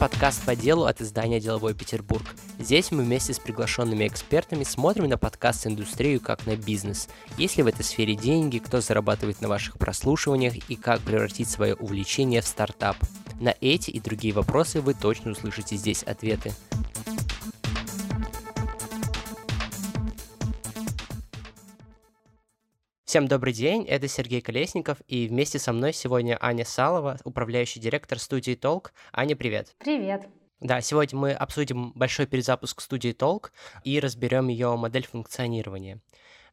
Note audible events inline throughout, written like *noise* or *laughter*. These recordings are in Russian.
подкаст по делу от издания «Деловой Петербург». Здесь мы вместе с приглашенными экспертами смотрим на подкаст-индустрию как на бизнес. Есть ли в этой сфере деньги, кто зарабатывает на ваших прослушиваниях и как превратить свое увлечение в стартап. На эти и другие вопросы вы точно услышите здесь ответы. Всем добрый день, это Сергей Колесников, и вместе со мной сегодня Аня Салова, управляющий директор студии Толк. Аня, привет. Привет. Да, сегодня мы обсудим большой перезапуск студии Толк и разберем ее модель функционирования.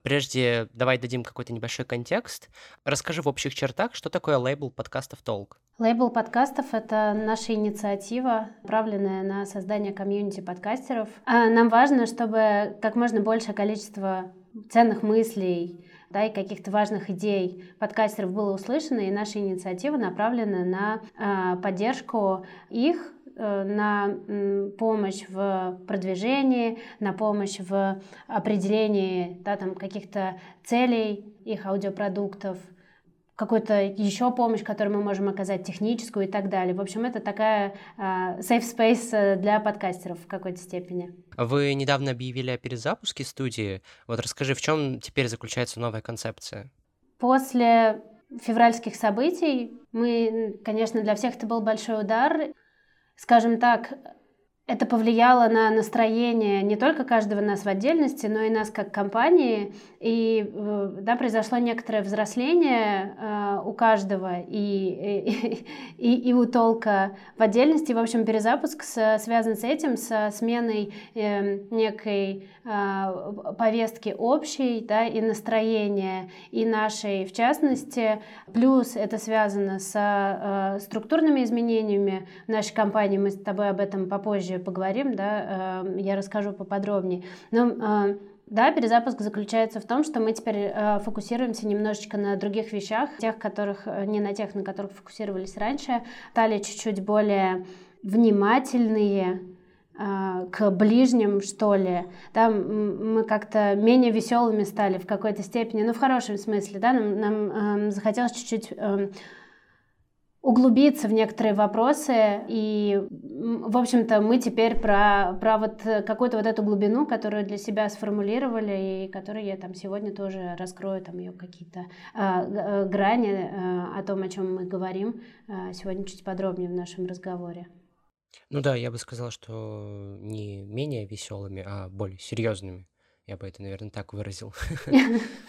Прежде давай дадим какой-то небольшой контекст. Расскажи в общих чертах, что такое лейбл подкастов Толк. Лейбл подкастов — это наша инициатива, направленная на создание комьюнити подкастеров. А нам важно, чтобы как можно большее количество ценных мыслей, да, и каких-то важных идей подкастеров было услышано, и наша инициатива направлена на э, поддержку их э, на помощь в продвижении, на помощь в определении да, там, каких-то целей их аудиопродуктов, какую-то еще помощь, которую мы можем оказать, техническую и так далее. В общем, это такая uh, safe space э, для подкастеров в какой-то степени. Вы недавно объявили о перезапуске студии. Вот расскажи, в чем теперь заключается новая концепция? После февральских событий мы, конечно, для всех это был большой удар. Скажем так, это повлияло на настроение не только каждого нас в отдельности, но и нас как компании. И э, да, произошло некоторое взросление э, у каждого и, *laughs* и, и у толка в отдельности. В общем, перезапуск с, связан с этим, со сменой э, некой э, повестки общей да, и настроения, и нашей в частности. Плюс это связано с э, структурными изменениями в нашей компании. Мы с тобой об этом попозже поговорим, да, эм, я расскажу поподробнее. Но э, да, перезапуск заключается в том, что мы теперь э, фокусируемся немножечко на других вещах, тех, которых э, не на тех, на которых фокусировались раньше, стали чуть-чуть более внимательные к ближним, что ли, да, мы как-то менее веселыми стали в какой-то степени, ну, в хорошем смысле, да, нам, нам э, захотелось чуть-чуть э, углубиться в некоторые вопросы. И, в общем-то, мы теперь про, про вот какую-то вот эту глубину, которую для себя сформулировали, и которую я там сегодня тоже раскрою, там ее какие-то э, грани э, о том, о чем мы говорим, э, сегодня чуть подробнее в нашем разговоре. Ну да, я бы сказал, что не менее веселыми, а более серьезными. Я бы это, наверное, так выразил. *laughs*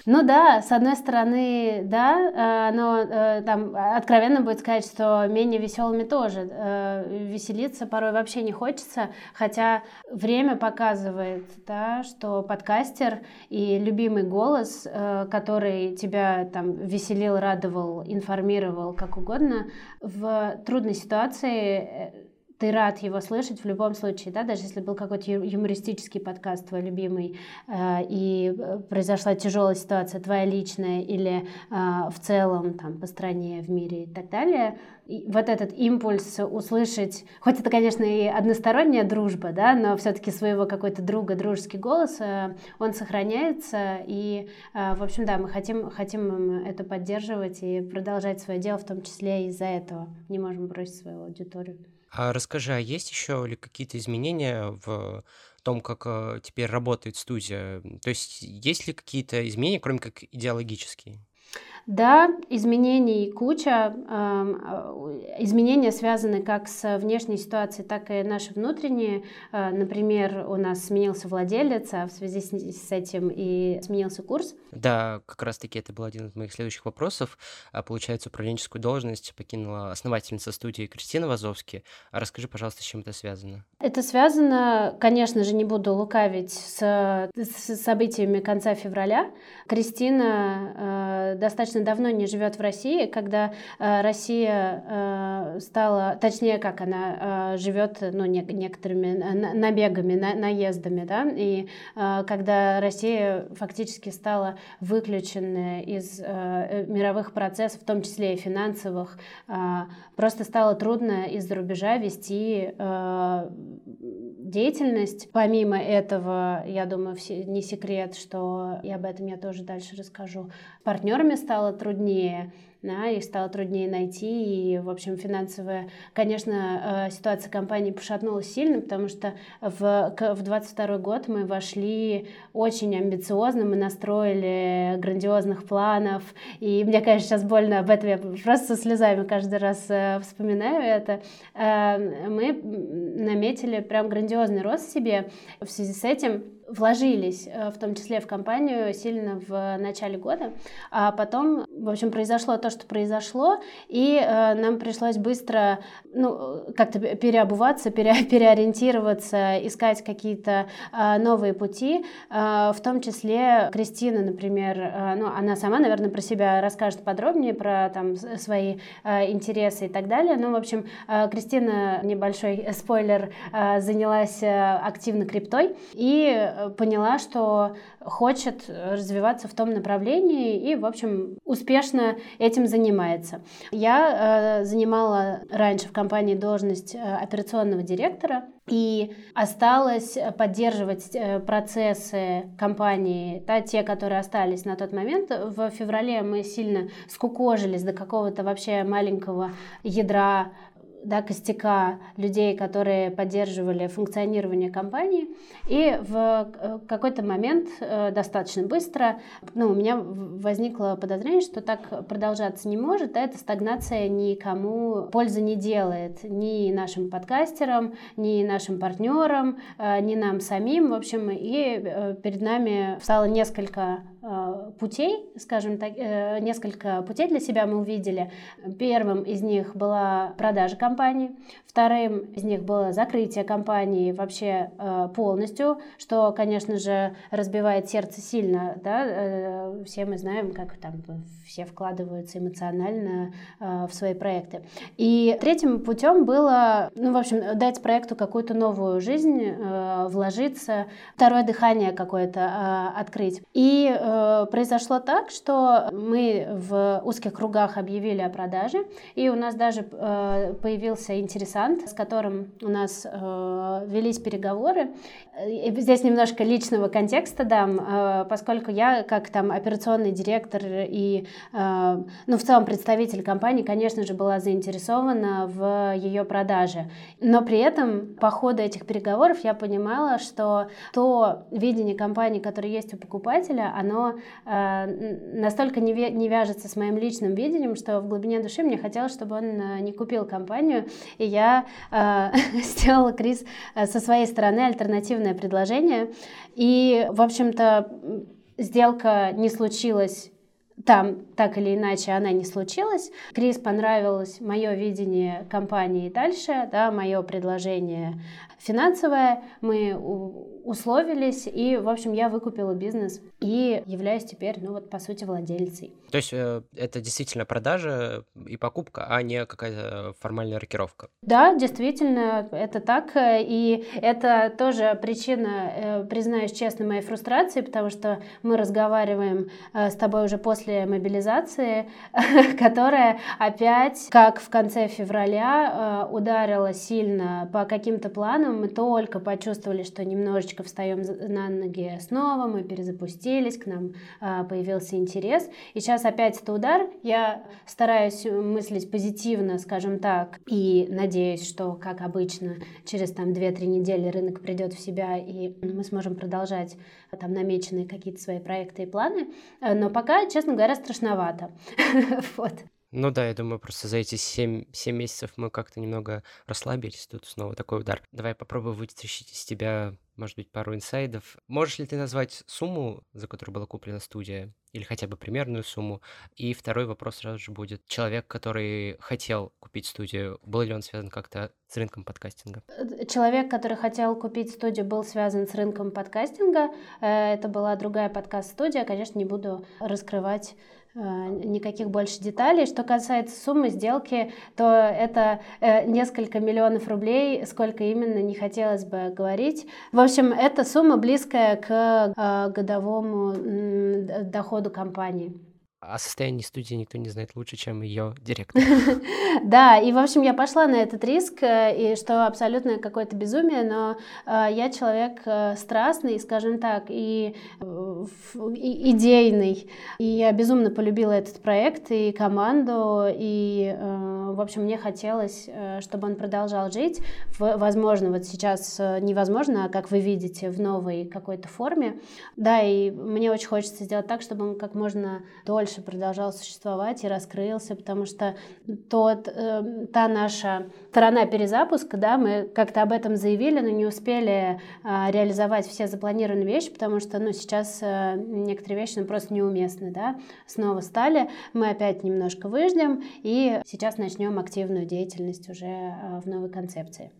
Ну да, с одной стороны, да, э, но э, там откровенно будет сказать, что менее веселыми тоже. Э, веселиться порой вообще не хочется, хотя время показывает, да, что подкастер и любимый голос, который тебя там веселил, радовал, информировал, как угодно, в трудной ситуации ты рад его слышать в любом случае, да, даже если был какой-то юмористический подкаст твой любимый, э, и э, произошла тяжелая ситуация твоя личная или э, в целом там по стране, в мире и так далее, и вот этот импульс услышать, хоть это, конечно, и односторонняя дружба, да, но все-таки своего какой-то друга, дружеский голос, э, он сохраняется, и, э, в общем, да, мы хотим, хотим это поддерживать и продолжать свое дело, в том числе из-за этого. Не можем бросить свою аудиторию. А расскажи, а есть еще ли какие-то изменения в том, как э, теперь работает студия? То есть есть ли какие-то изменения, кроме как идеологические? Да, изменений куча. Э, изменения связаны как с внешней ситуацией, так и наши внутренние. Э, например, у нас сменился владелец, а в связи с этим и сменился курс. Да, как раз-таки это был один из моих следующих вопросов. А, получается, управленческую должность покинула основательница студии Кристина Вазовски. А расскажи, пожалуйста, с чем это связано? Это связано, конечно же, не буду лукавить, с, с событиями конца февраля. Кристина э, достаточно достаточно давно не живет в России, когда э, Россия э, стала, точнее, как она э, живет, ну, не, некоторыми набегами, на, наездами, да, и когда Россия фактически стала выключена из мировых процессов, в том числе и финансовых, просто стало трудно из-за рубежа вести деятельность. Помимо этого, я думаю, не секрет, что и об этом я тоже дальше расскажу, партнерами стало труднее. Да, их стало труднее найти, и, в общем, финансовая, конечно, э, ситуация компании пошатнулась сильно, потому что в, в 22 год мы вошли очень амбициозно, мы настроили грандиозных планов, и мне, конечно, сейчас больно об этом, я просто со слезами каждый раз э, вспоминаю это. Э, мы наметили прям грандиозный рост себе, в связи с этим вложились, э, в том числе в компанию, сильно в начале года, а потом, в общем, произошло то, что произошло, и э, нам пришлось быстро, ну, как-то переобуваться, пере, *laughs* переориентироваться, искать какие-то э, новые пути, в том числе Кристина, например, ну, она сама, наверное, про себя расскажет подробнее, про там свои интересы и так далее, ну, в общем, Кристина, небольшой *laughs* спойлер, занялась активно криптой, и поняла, что хочет развиваться в том направлении и, в общем, успешно этим занимается. Я э, занимала раньше в компании должность э, операционного директора и осталось поддерживать э, процессы компании, да, те, которые остались на тот момент. В феврале мы сильно скукожились до какого-то вообще маленького ядра да, костяка людей, которые поддерживали функционирование компании. И в э, какой-то момент э, достаточно быстро ну, у меня возникло подозрение, что так продолжаться не может, а эта стагнация никому пользы не делает. Ни нашим подкастерам, ни нашим партнерам, э, ни нам самим. В общем, и перед нами стало несколько путей, скажем так, несколько путей для себя мы увидели. Первым из них была продажа компании. Вторым из них было закрытие компании вообще э, полностью, что, конечно же, разбивает сердце сильно. Да? Э, все мы знаем, как там все вкладываются эмоционально э, в свои проекты. И третьим путем было, ну, в общем, дать проекту какую-то новую жизнь, э, вложиться, второе дыхание какое-то э, открыть. И э, произошло так, что мы в узких кругах объявили о продаже, и у нас даже э, появился интересант, с которым у нас э, велись переговоры. Здесь немножко личного контекста дам, э, поскольку я как там операционный директор и э, ну, в целом представитель компании, конечно же, была заинтересована в ее продаже. Но при этом по ходу этих переговоров я понимала, что то видение компании, которое есть у покупателя, оно э, настолько не, не вяжется с моим личным видением, что в глубине души мне хотелось, чтобы он не купил компанию. И я *laughs* сделала Крис со своей стороны альтернативное предложение. И, в общем-то, сделка не случилась там так или иначе она не случилась. Крис понравилось мое видение компании дальше, да, мое предложение финансовое. Мы условились, и, в общем, я выкупила бизнес и являюсь теперь, ну вот, по сути, владельцей. То есть э, это действительно продажа и покупка, а не какая-то формальная рокировка? Да, действительно, это так, и это тоже причина, э, признаюсь честно, моей фрустрации, потому что мы разговариваем э, с тобой уже после мобилизации, *laughs* которая опять, как в конце февраля, э, ударила сильно по каким-то планам, мы только почувствовали, что немножечко встаем на ноги снова, мы перезапустились, к нам а, появился интерес. И сейчас опять это удар. Я стараюсь мыслить позитивно, скажем так, и надеюсь, что, как обычно, через там 2-3 недели рынок придет в себя, и мы сможем продолжать там намеченные какие-то свои проекты и планы. Но пока, честно говоря, страшновато. *laughs* Вот. Ну да, я думаю, просто за эти 7, 7 месяцев мы как-то немного расслабились. Тут снова такой удар. Давай попробую вытащить из тебя, может быть, пару инсайдов. Можешь ли ты назвать сумму, за которую была куплена студия? Или хотя бы примерную сумму? И второй вопрос сразу же будет. Человек, который хотел купить студию, был ли он связан как-то с рынком подкастинга? Э, человек, который хотел купить студию, был связан с рынком подкастинга. Э, это была другая подкаст-студия. Конечно, не буду раскрывать Э, никаких больше деталей. Что касается суммы сделки, то это несколько миллионов рублей, сколько именно не хотелось бы говорить. В общем, это сумма близкая к годовому доходу компании. О состоянии студии никто не знает лучше, чем ее *laughs* директор. Да, и, в общем, я пошла на этот риск, э, и что абсолютно какое-то безумие, но э, я человек э, страстный, скажем так, и, и идейный. И я безумно полюбила этот проект и команду, и, в общем, мне хотелось, чтобы он продолжал жить. Возможно, вот сейчас невозможно, а как вы видите, в новой какой-то форме. Да, и мне очень хочется сделать так, чтобы он как можно дольше продолжал существовать и раскрылся, потому что тот, э, та наша сторона перезапуска, да, мы как-то об этом заявили, но не успели э, реализовать все запланированные вещи, потому что, ну, сейчас э, некоторые вещи ну, просто неуместны, да, снова стали, мы опять немножко выждем и сейчас начнем активную деятельность уже э, в новой концепции.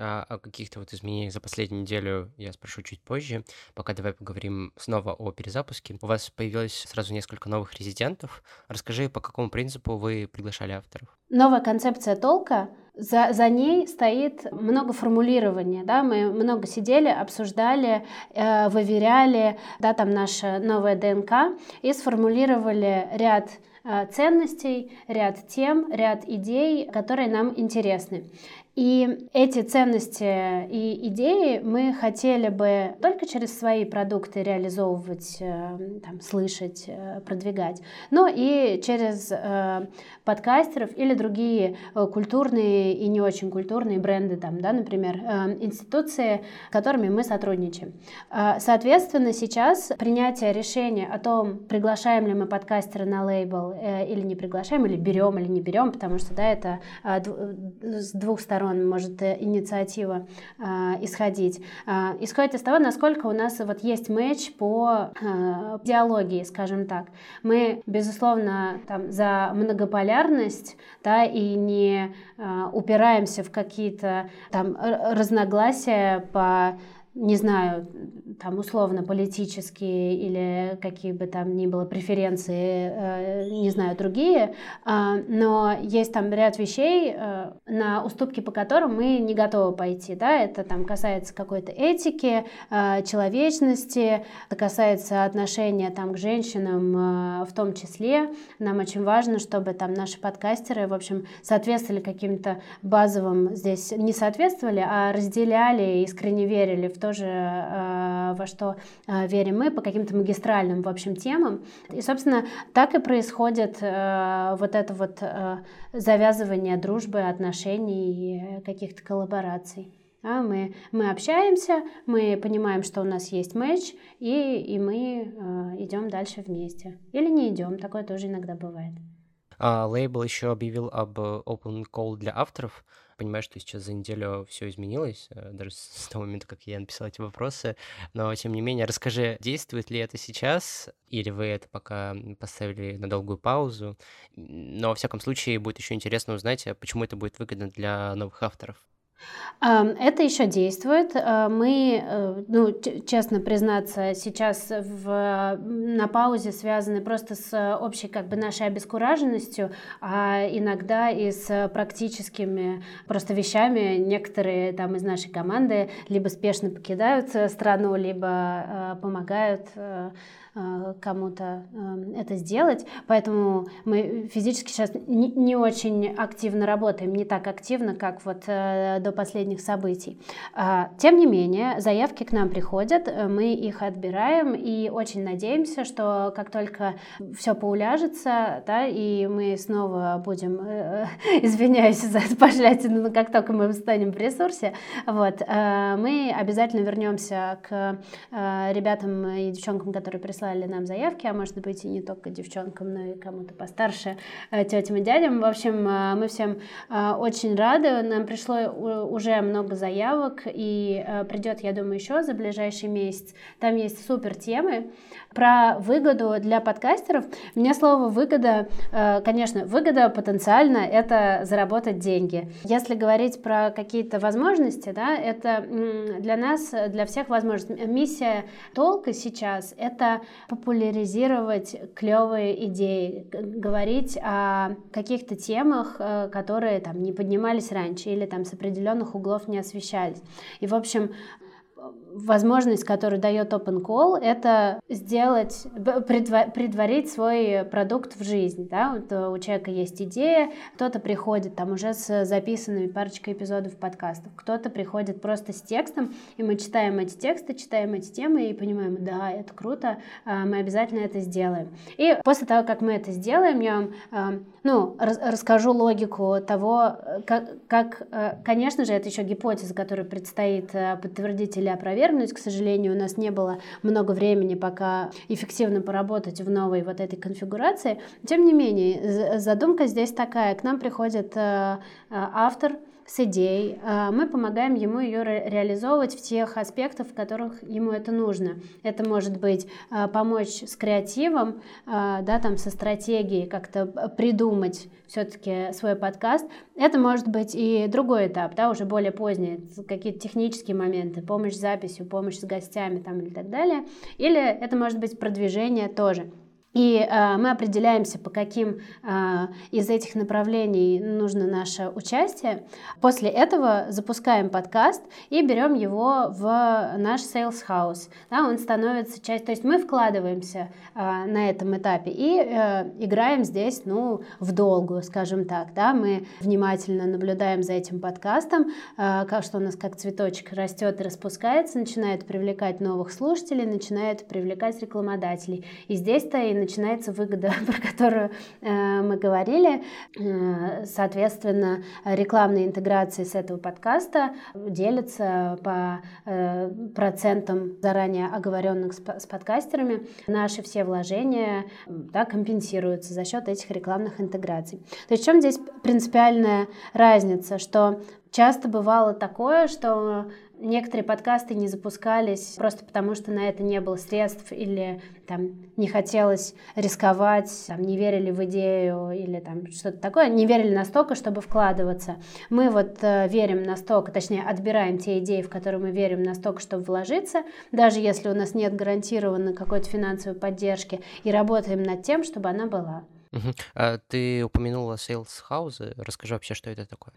О каких-то вот изменениях за последнюю неделю я спрошу чуть позже. Пока давай поговорим снова о перезапуске. У вас появилось сразу несколько новых резидентов. Расскажи, по какому принципу вы приглашали авторов? Новая концепция толка за, за ней стоит много формулирования, да, мы много сидели, обсуждали, э, выверяли, да, там наша новая ДНК и сформулировали ряд э, ценностей, ряд тем, ряд идей, которые нам интересны. И эти ценности и идеи мы хотели бы только через свои продукты реализовывать, э, там, слышать, э, продвигать, но и через э, подкастеров или другие культурные и не очень культурные бренды, там, да, например, институции, с которыми мы сотрудничаем. Соответственно, сейчас принятие решения о том, приглашаем ли мы подкастера на лейбл или не приглашаем, или берем или не берем, потому что да, это с двух сторон сторон может э, инициатива э, исходить. Э, исходит из того, насколько у нас вот есть матч по э, диалогии, скажем так. Мы, безусловно, там, за многополярность да, и не упираемся в какие-то там разногласия по не знаю, там условно политические или какие бы там ни было преференции, э, не знаю, другие, а, но есть там ряд вещей, э, на уступки по которым мы не готовы пойти, да, это там касается какой-то этики, э, человечности, это касается отношения там к женщинам в том числе, нам очень важно, чтобы там наши подкастеры, в общем, соответствовали каким-то базовым здесь, не соответствовали, а разделяли, искренне верили в тоже э, во что э, верим мы, по каким-то магистральным, в общем, темам. И, собственно, так и происходит э, вот это вот завязывание дружбы, отношений, каких-то коллабораций. Да, мы, мы общаемся, мы понимаем, что у нас есть матч, и, и мы э, идем дальше вместе. Или не идем, такое тоже иногда бывает. А, лейбл еще объявил об open call для авторов. Понимаю, что сейчас за неделю все изменилось, э, даже с того момента, как я написал эти вопросы, но тем не менее, расскажи, действует ли это сейчас, или вы это пока поставили на долгую паузу, но во всяком случае будет еще интересно узнать, а почему это будет выгодно для новых авторов. Это еще действует. Э, мы, э, ну, честно признаться, сейчас в, на паузе связаны просто с общей как бы нашей обескураженностью, а иногда и с практическими просто вещами. Некоторые там из нашей команды либо спешно покидают страну, либо э, помогают кому-то эм, это сделать. Поэтому мы физически сейчас не очень активно работаем, не так активно, как вот э, до последних событий. А, тем не менее, заявки к нам приходят, э, мы их отбираем и очень надеемся, что как только все поуляжется, да, и мы снова будем, *laughs* извиняюсь за пошлятину, как только мы станем в ресурсе, вот, мы обязательно вернемся к ребятам и девчонкам, которые прислали прислали нам заявки, а может быть и не только девчонкам, но и кому-то постарше, э, тетям и дядям. В общем, э, мы всем э, очень рады. Нам пришло уже много заявок, и придет, я думаю, еще за ближайший месяц. Там есть супер темы. Про выгоду для подкастеров. Мне слово выгода, конечно, выгода потенциально это заработать деньги. Если говорить про какие-то возможности, да, это для нас, для всех возможность. Миссия толка сейчас это популяризировать клевые идеи, говорить о каких-то темах, э, которые там не поднимались раньше или там с определенных углов не освещались. И, в общем, возможность, которую дает Open Call, это сделать, предварить свой продукт в жизнь. Да? Вот у человека есть идея, кто-то приходит там уже с записанными парочкой эпизодов подкастов, кто-то приходит просто с текстом, и мы читаем эти тексты, читаем эти темы и понимаем, да, это круто, а, мы обязательно это сделаем. И после того, как мы это сделаем, я вам а, ну, расскажу логику того, как, как, э, конечно же, это еще гипотеза, которую предстоит э, подтвердить или опровергнуть. К сожалению, у нас не было много времени пока эффективно поработать в новой вот этой конфигурации. Тем не менее, задумка здесь такая. К нам приходит э, автор, с идеей, а, мы помогаем ему ее реализовывать в тех аспектах, в которых ему это нужно. Это может быть а, помочь с креативом, а, да, там, со стратегией, как-то придумать все-таки свой подкаст. Это может быть и другой этап, да, уже более поздний, какие-то технические моменты, помощь с записью, помощь с гостями там, и так далее. Или это может быть продвижение тоже. И э, мы определяемся, по каким э, из этих направлений нужно наше участие. После этого запускаем подкаст и берем его в наш sales house. Да, он становится частью, то есть мы вкладываемся э, на этом этапе и э, играем здесь, ну, в долгую, скажем так. Да, мы внимательно наблюдаем за этим подкастом, э, как что у нас как цветочек растет и распускается, начинает привлекать новых слушателей, начинает привлекать рекламодателей. И здесь-то и начинается выгода, *laughs* про которую э, мы говорили. Э, соответственно, рекламные интеграции с этого подкаста делятся по э, процентам заранее оговоренных с, подкастерами. Наши все вложения да, компенсируются за счет этих рекламных интеграций. То есть в чем здесь принципиальная разница, что часто бывало такое, что Некоторые подкасты не запускались просто потому, что на это не было средств или там не хотелось рисковать, там, не верили в идею или там что-то такое, не верили настолько, чтобы вкладываться. Мы вот э, верим настолько, точнее отбираем те идеи, в которые мы верим настолько, чтобы вложиться, даже если у нас нет гарантированной какой-то финансовой поддержки, и работаем над тем, чтобы она была. Угу. А ты упомянула House. Расскажи вообще, что это такое?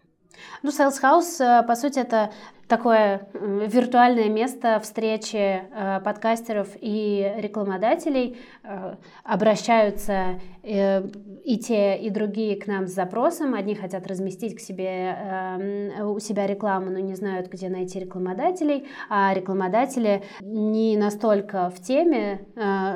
Ну, Sales House, э, по сути, это такое виртуальное место встречи э, подкастеров и рекламодателей. Э, обращаются и те, и другие к нам с запросом. Одни хотят разместить к себе, у себя рекламу, но не знают, где найти рекламодателей, а рекламодатели не настолько в теме,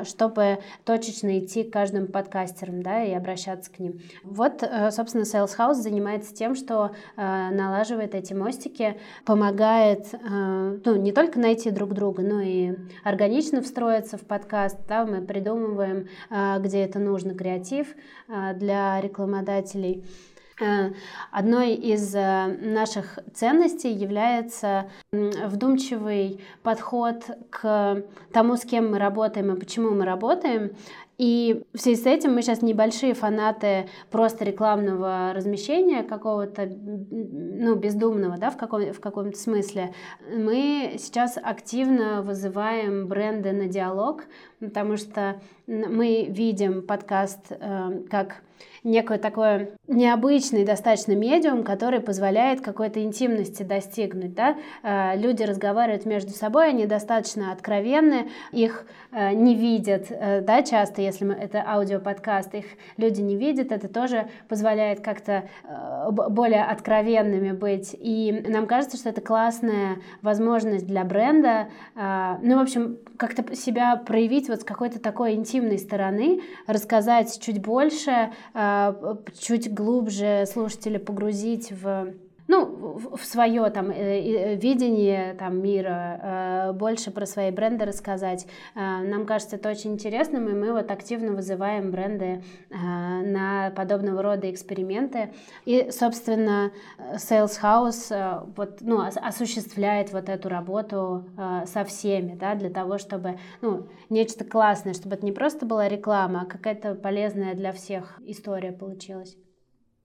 чтобы точечно идти к каждым подкастерам да, и обращаться к ним. Вот, собственно, Sales House занимается тем, что налаживает эти мостики, помогает э, ну, не только найти друг друга, но и органично встроиться в подкаст. Да, мы придумываем, э, где это нужно, креатив э, для рекламодателей. Одной из наших ценностей является вдумчивый подход к тому, с кем мы работаем и почему мы работаем. И в связи с этим мы сейчас небольшие фанаты просто рекламного размещения какого-то, ну, бездумного, да, в, каком, в каком-то смысле. Мы сейчас активно вызываем бренды на диалог, потому что мы видим подкаст э, как некое такое необычный достаточно медиум, который позволяет какой-то интимности достигнуть. Да? Э, люди разговаривают между собой, они достаточно откровенны, их э, не видят э, да, часто, если мы, это аудиоподкаст, их люди не видят, это тоже позволяет как-то более откровенными быть. И нам кажется, что это классная возможность для бренда, ну, в общем, как-то себя проявить вот с какой-то такой интимной стороны, рассказать чуть больше, чуть глубже слушателя погрузить в ну, в свое там э, видение там мира, э, больше про свои бренды рассказать. Э, нам кажется это очень интересным, и мы вот активно вызываем бренды на подобного рода эксперименты. И, собственно, Sales House вот, ну, осуществляет вот эту работу со всеми, да, для того, чтобы, ну, нечто классное, чтобы это не просто была реклама, а какая-то полезная для всех история получилась.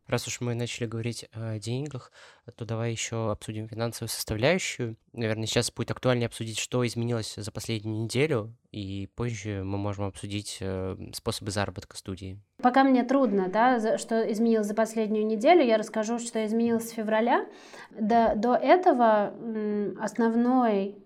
Раз уж мы начали говорить о деньгах, то давай еще обсудим финансовую составляющую. Наверное, сейчас будет актуальнее обсудить, что изменилось за последнюю неделю, и позже мы можем обсудить э, способы заработка студии. Пока мне трудно, да, что изменилось за последнюю неделю, я расскажу, что изменилось с февраля. До, до этого основной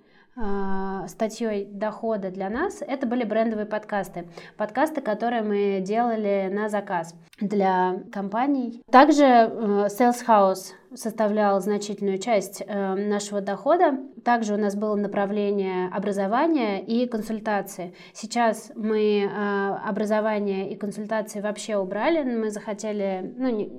статьей дохода для нас это были брендовые подкасты. Подкасты, которые мы делали на заказ для компаний. Также э, Sales House составлял значительную часть э, нашего дохода. Также у нас было направление образования и консультации. Сейчас мы э, образование и консультации вообще убрали. Мы захотели, ну, не,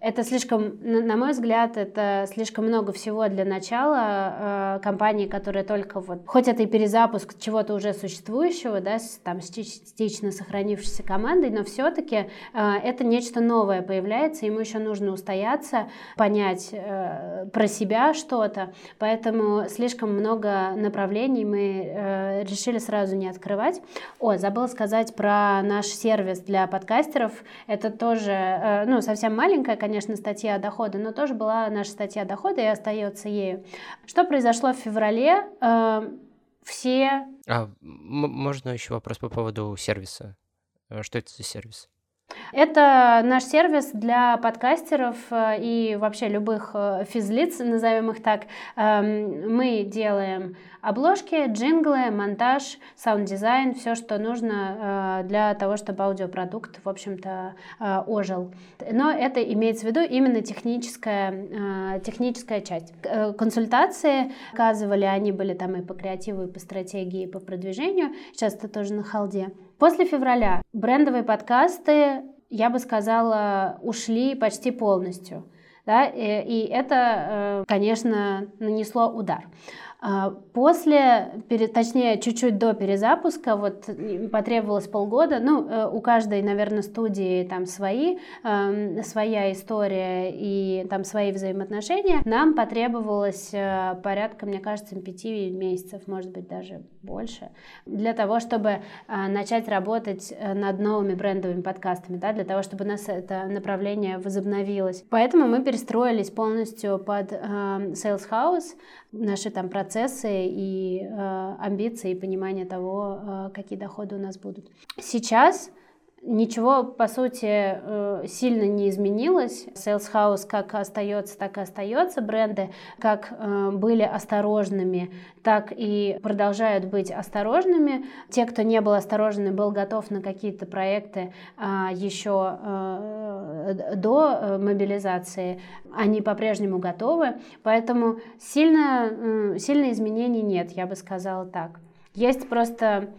это слишком, на мой взгляд, это слишком много всего для начала э, компании, которая только вот, хоть это и перезапуск чего-то уже существующего, да, с, там частично сохранившейся командой, но все-таки э, это нечто новое появляется, ему еще нужно устояться, понять э, про себя что-то, поэтому слишком много направлений мы э, решили сразу не открывать. О, забыла сказать про наш сервис для подкастеров, это тоже, э, ну, совсем маленькая, конечно, статья дохода, но тоже была наша статья дохода и остается ею. Что произошло в феврале? Э, все... А, можно еще вопрос по поводу сервиса? Э, что это за сервис? Это наш сервис для подкастеров э, и вообще любых э, физлиц, назовем их так. Эм, мы делаем обложки, джинглы, монтаж, саунд-дизайн, все, что нужно э, для того, чтобы аудиопродукт, в общем-то, ожил. Но это имеется в виду именно техническая, техническая часть. Консультации оказывали, они были там и по креативу, и по стратегии, и по продвижению. Сейчас это тоже на hold е. После февраля брендовые подкасты, я бы сказала, ушли почти полностью. Да, и это, э, конечно, нанесло удар. А, после, точнее, чуть-чуть до перезапуска, вот потребовалось полгода, ну, э, у каждой, наверное, студии там свои, эм, своя история и там свои взаимоотношения. Нам потребовалось э, порядка, мне кажется, пяти месяцев, может быть, даже больше, для того, чтобы э, начать работать над новыми брендовыми подкастами, да, для того, чтобы у нас это направление возобновилось. Поэтому мы перестроились полностью под эм, Sales House, наши там процессы и э, амбиции, и понимание того, э, какие доходы у нас будут. Сейчас Ничего, по сути, э, сильно не изменилось. Sales House как остается, так и остается. Бренды как э, были осторожными, так и продолжают быть осторожными. Те, кто не был осторожным, был готов на какие-то проекты а, еще э, до мобилизации, они по-прежнему готовы. Поэтому сильно, сильно изменений нет, я бы сказала так. Есть просто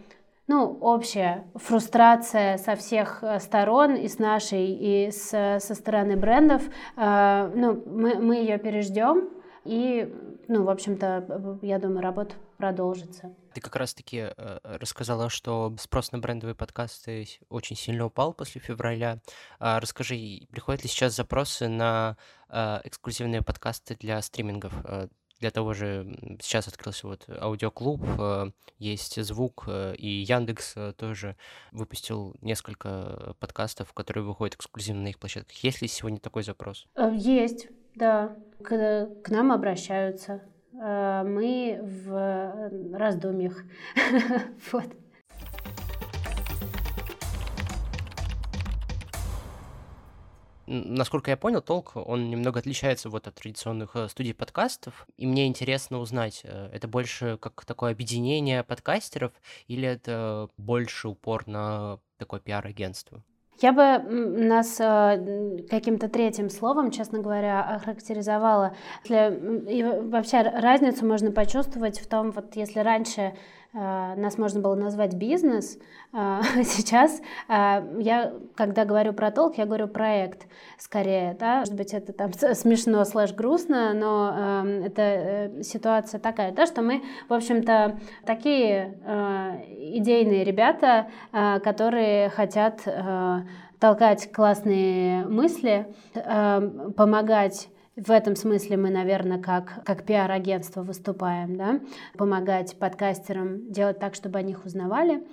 ну, общая фрустрация со всех э, сторон, и с нашей, и с, со стороны брендов. Э, ну, мы, мы ее переждем, и, ну, в общем-то, я думаю, работа продолжится. Ты как раз-таки э, рассказала, что спрос на брендовые подкасты очень сильно упал после февраля. А расскажи, приходят ли сейчас запросы на э, эксклюзивные подкасты для стримингов? Для того же сейчас открылся вот аудиоклуб, э, есть звук, э, и Яндекс э, тоже выпустил несколько подкастов, которые выходят эксклюзивно на их площадках. Есть ли сегодня такой запрос? Есть, да. К, к нам обращаются. Мы в раздумьях. *laughs* вот. Насколько я понял, толк, он немного отличается вот от традиционных э, студий подкастов. И мне интересно узнать, э, это больше как такое объединение подкастеров или это больше упор на такое пиар-агентство? Я бы нас э, каким-то третьим словом, честно говоря, охарактеризовала. И вообще разницу можно почувствовать в том, вот если раньше нас можно было назвать бизнес. Э, *laughs* сейчас э, я, когда говорю про толк, я говорю проект скорее. Да? Может быть, это там *laughs* смешно слэш грустно, но эм, это ситуация такая, да, что мы, в общем-то, такие идейные ребята, которые хотят толкать классные мысли, помогать в этом смысле мы, наверное, как, как пиар-агентство выступаем, да, помогать подкастерам делать так, чтобы о них узнавали.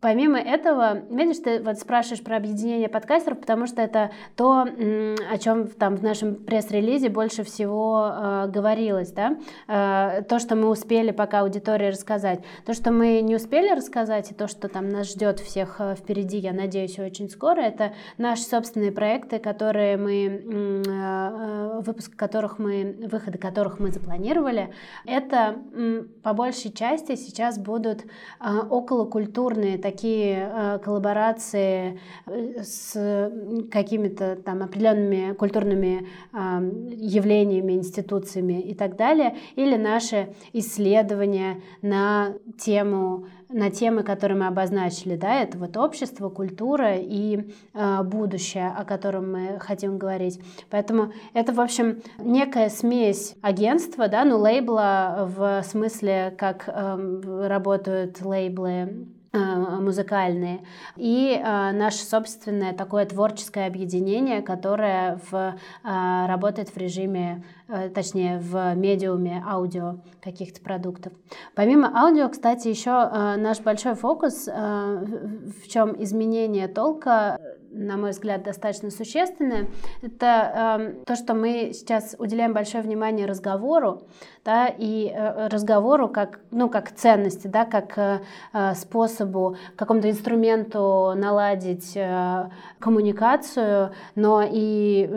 Помимо этого, видишь, ты вот спрашиваешь про объединение подкастеров, потому что это то, о чем там в нашем пресс-релизе больше всего э, говорилось, да, э, то, что мы успели пока аудитории рассказать. То, что мы не успели рассказать, и то, что там нас ждет всех э, впереди, я надеюсь, очень скоро, это наши собственные проекты, которые мы, э, э, выпуск которых мы, выходы которых мы запланировали. Это э, по большей части сейчас будут э, околокультурные такие э, коллаборации э, с какими-то там определенными культурными явлениями, институциями и так далее, или наши исследования на тему на темы, которые мы обозначили, да, это вот общество, культура и э, будущее, о котором мы хотим говорить. Поэтому это, в общем, некая смесь агентства, да, ну лейбла в смысле, как э, работают лейблы музыкальные, и э, наше собственное такое творческое объединение, которое в, э, работает в режиме, э, точнее, в медиуме аудио каких-то продуктов. Помимо аудио, кстати, еще э, наш большой фокус, э, в чем изменение толка, на мой взгляд, достаточно существенное, это э, то, что мы сейчас уделяем большое внимание разговору, да, и э, разговору как, ну, как ценности, да, как э, э способу, какому-то инструменту наладить коммуникацию, но и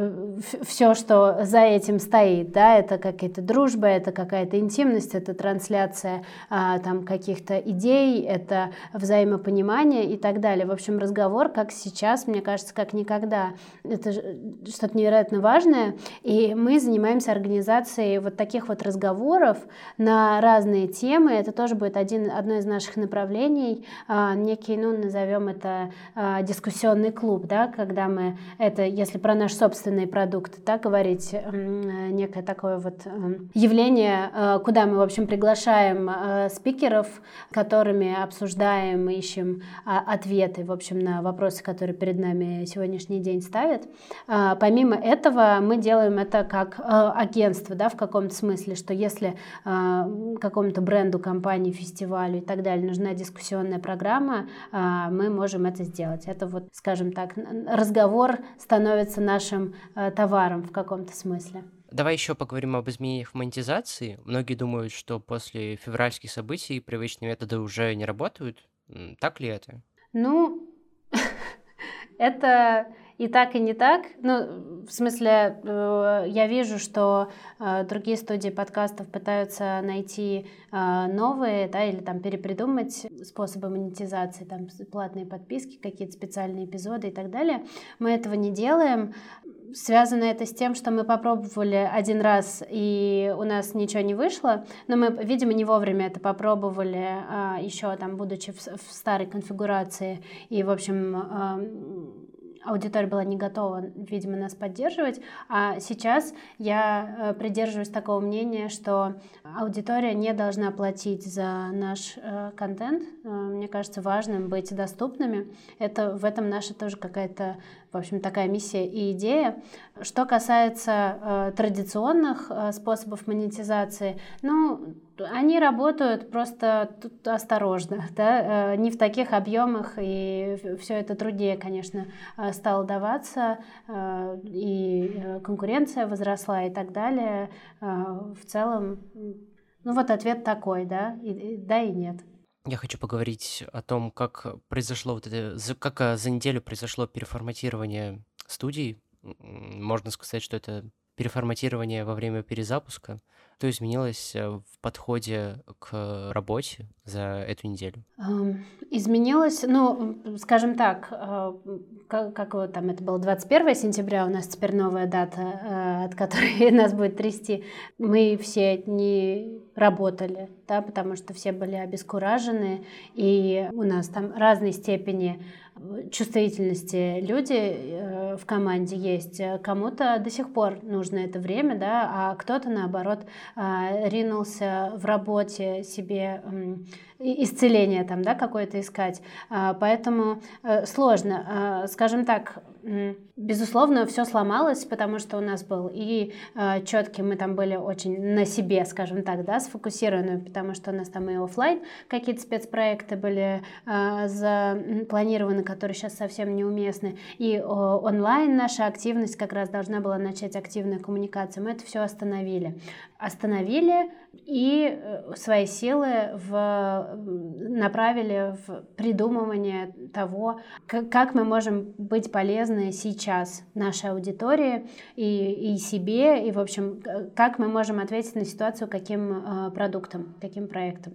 все, что за этим стоит, да, это какая-то дружба, это какая-то интимность, это трансляция э, там каких-то идей, это взаимопонимание и так далее. В общем, разговор, как сейчас, мне кажется, как никогда, это что-то невероятно важное, и мы занимаемся организацией вот таких вот разговоров разговоров на разные темы. Это тоже будет один, одно из наших направлений, а, некий, ну, назовем это а, дискуссионный клуб, да, когда мы это, если про наш собственный продукт, да, говорить, некое такое вот явление, а, куда мы, в общем, приглашаем спикеров, которыми обсуждаем, ищем ответы, в общем, на вопросы, которые перед нами сегодняшний день ставят. Помимо этого, мы делаем это как агентство, да, в каком-то смысле, что если э, какому-то бренду, компании, фестивалю и так далее нужна дискуссионная программа, э, мы можем это сделать. Это вот, скажем так, разговор становится нашим э, товаром в каком-то смысле. Давай еще поговорим об изменениях в монетизации. Многие думают, что после февральских событий привычные методы уже не работают. Так ли это? Ну, *laughs* это и так, и не так. Ну, в смысле, э, я вижу, что э, другие студии подкастов пытаются найти э, новые, да, или там перепридумать способы монетизации, там платные подписки, какие-то специальные эпизоды и так далее. Мы этого не делаем. Связано это с тем, что мы попробовали один раз, и у нас ничего не вышло, но мы, видимо, не вовремя это попробовали, а, еще там, будучи в, в старой конфигурации, и, в общем, аудитория была не готова, видимо, нас поддерживать. А сейчас я э, придерживаюсь такого мнения, что аудитория не должна платить за наш э, контент. Э, мне кажется важным быть доступными. Это в этом наша тоже какая-то в общем, такая миссия и идея. Что касается традиционных способов монетизации, ну, они работают просто тут осторожно, да, э, не в таких объемах, и все это труднее, конечно, э, стало даваться, э, и конкуренция возросла и так далее. В целом, ну вот ответ такой, да, и, да и нет. Я хочу поговорить о том, как произошло вот это, как за неделю произошло переформатирование студий. Можно сказать, что это переформатирование во время перезапуска. Что изменилось э, в подходе к работе за эту неделю? Изменилось, ну, скажем так, э, как, как вот там это было 21 сентября, у нас теперь новая дата, э, от которой *laughs* нас будет трясти. Мы все не работали, да, потому что все были обескуражены, и у нас там разной степени чувствительности люди э, в команде есть. Кому-то до сих пор нужно это время, да, а кто-то, наоборот, э, ринулся в работе себе исцеление там, да, какое-то искать. А, поэтому э, сложно. А, скажем так, безусловно, все сломалось, потому что у нас был и четкий, мы там были очень на себе, скажем так, да, сфокусированы, потому что у нас там и офлайн какие-то спецпроекты были запланированы, которые сейчас совсем неуместны, и онлайн наша активность как раз должна была начать активная коммуникация. Мы это все остановили. Остановили и э, свои силы в, направили в придумывание того, как мы можем быть полезны сейчас нашей аудитории и, и себе, и, в общем, как мы можем ответить на ситуацию каким э, продуктом, каким проектом.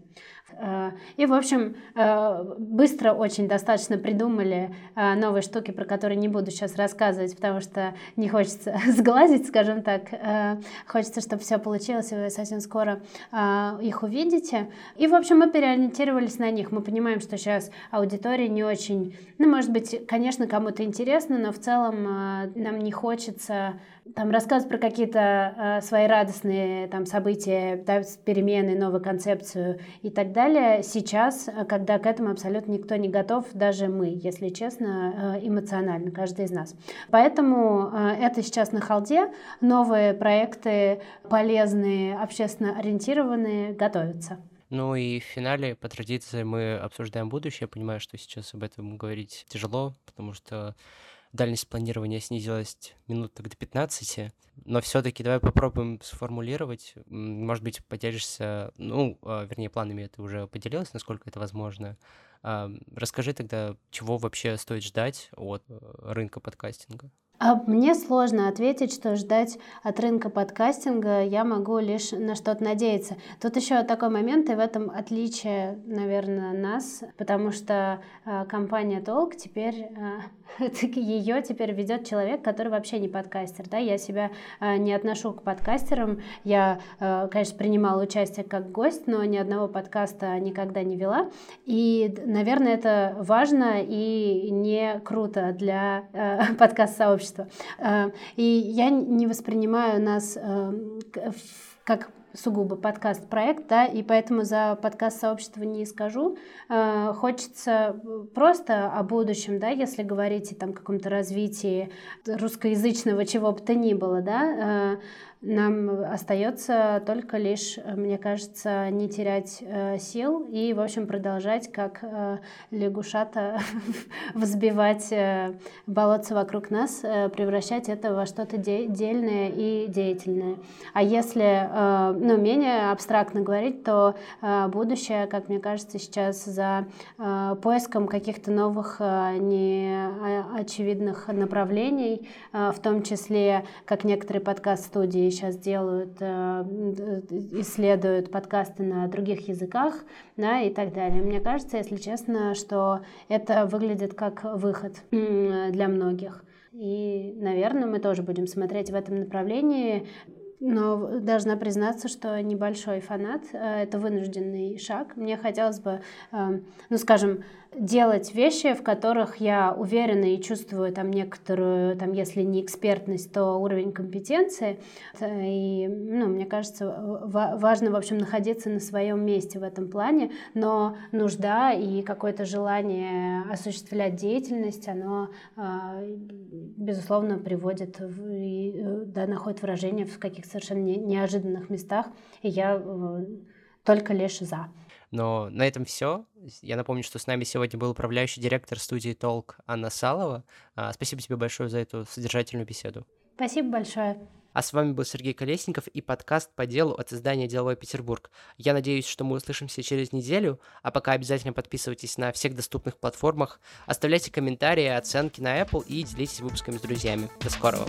Э, и, в общем, э, быстро очень достаточно придумали э, новые штуки, про которые не буду сейчас рассказывать, потому что не хочется *laughs* сглазить, скажем так. Хочется, чтобы все получилось, и вы совсем скоро их увидите. И, в общем, мы переориентировались на них. Мы понимаем, что сейчас аудитория не очень... Ну, может быть, конечно, кому-то интересно, но в целом нам не хочется там рассказывать про какие-то свои радостные там события, да, перемены, новую концепцию и так далее далее. Сейчас, э, когда к этому абсолютно никто не готов, даже мы, если честно, э, эмоционально, каждый из нас. Поэтому э, это сейчас на халде. Новые проекты, полезные, общественно ориентированные, готовятся. Ну и в финале, по традиции, мы обсуждаем будущее. Я понимаю, что сейчас об этом говорить тяжело, потому что дальность планирования снизилась минут так до 15, но все-таки давай попробуем сформулировать. Может быть, поделишься, ну, а, вернее, планами ты уже поделилась, насколько это возможно. А, расскажи тогда, чего вообще стоит ждать от э, рынка подкастинга. А мне сложно ответить, что ждать от рынка подкастинга я могу лишь на что-то надеяться. Тут еще такой момент, и в этом отличие, наверное, нас, потому что э, компания Толк теперь *laughs* э, ее теперь ведет человек, который вообще не подкастер. Да? Я себя э, не отношу к подкастерам. Я, конечно, принимала участие как гость, но ни одного подкаста никогда не вела. И, наверное, это важно и не круто для *laughs* подкаст-сообщества. Э, и я не воспринимаю нас э, как сугубо подкаст-проект, да, и поэтому за подкаст-сообщество не скажу. Э, хочется просто о будущем, да, если говорить о там каком-то развитии русскоязычного чего бы то ни было, да, нам остается только лишь, мне кажется, не терять э, сил и, в общем, продолжать, как э, лягушата, *laughs* взбивать э, болотца вокруг нас, э, превращать это во что-то де- дельное и деятельное. А если, э, ну, менее абстрактно говорить, то э, будущее, как мне кажется, сейчас за э, поиском каких-то новых э, неочевидных направлений, э, в том числе, как некоторые подкаст-студии сейчас делают, э, исследуют подкасты на других языках, да, и так далее. Мне кажется, если честно, что это выглядит как выход для многих. И, наверное, мы тоже будем смотреть в этом направлении. Но должна признаться, что небольшой фанат э, — это вынужденный шаг. Мне хотелось бы, эм, ну, скажем, делать вещи, в которых я уверена и чувствую там некоторую, там, если не экспертность, то уровень компетенции. И, ну, мне кажется, важно, в общем, находиться на своем месте в этом плане, но нужда и какое-то желание осуществлять деятельность, оно, а, безусловно, приводит и да, находит выражение в каких-то совершенно неожиданных местах, и я э, только лишь за. Но на этом все. Я напомню, что с нами сегодня был управляющий директор студии Толк Анна Салова. А, спасибо тебе большое за эту содержательную беседу. Спасибо большое. А с вами был Сергей Колесников и подкаст по делу от издания «Деловой Петербург». Я надеюсь, что мы услышимся через неделю, а пока обязательно подписывайтесь на всех доступных платформах, оставляйте комментарии, оценки на Apple и делитесь выпусками с друзьями. До скорого!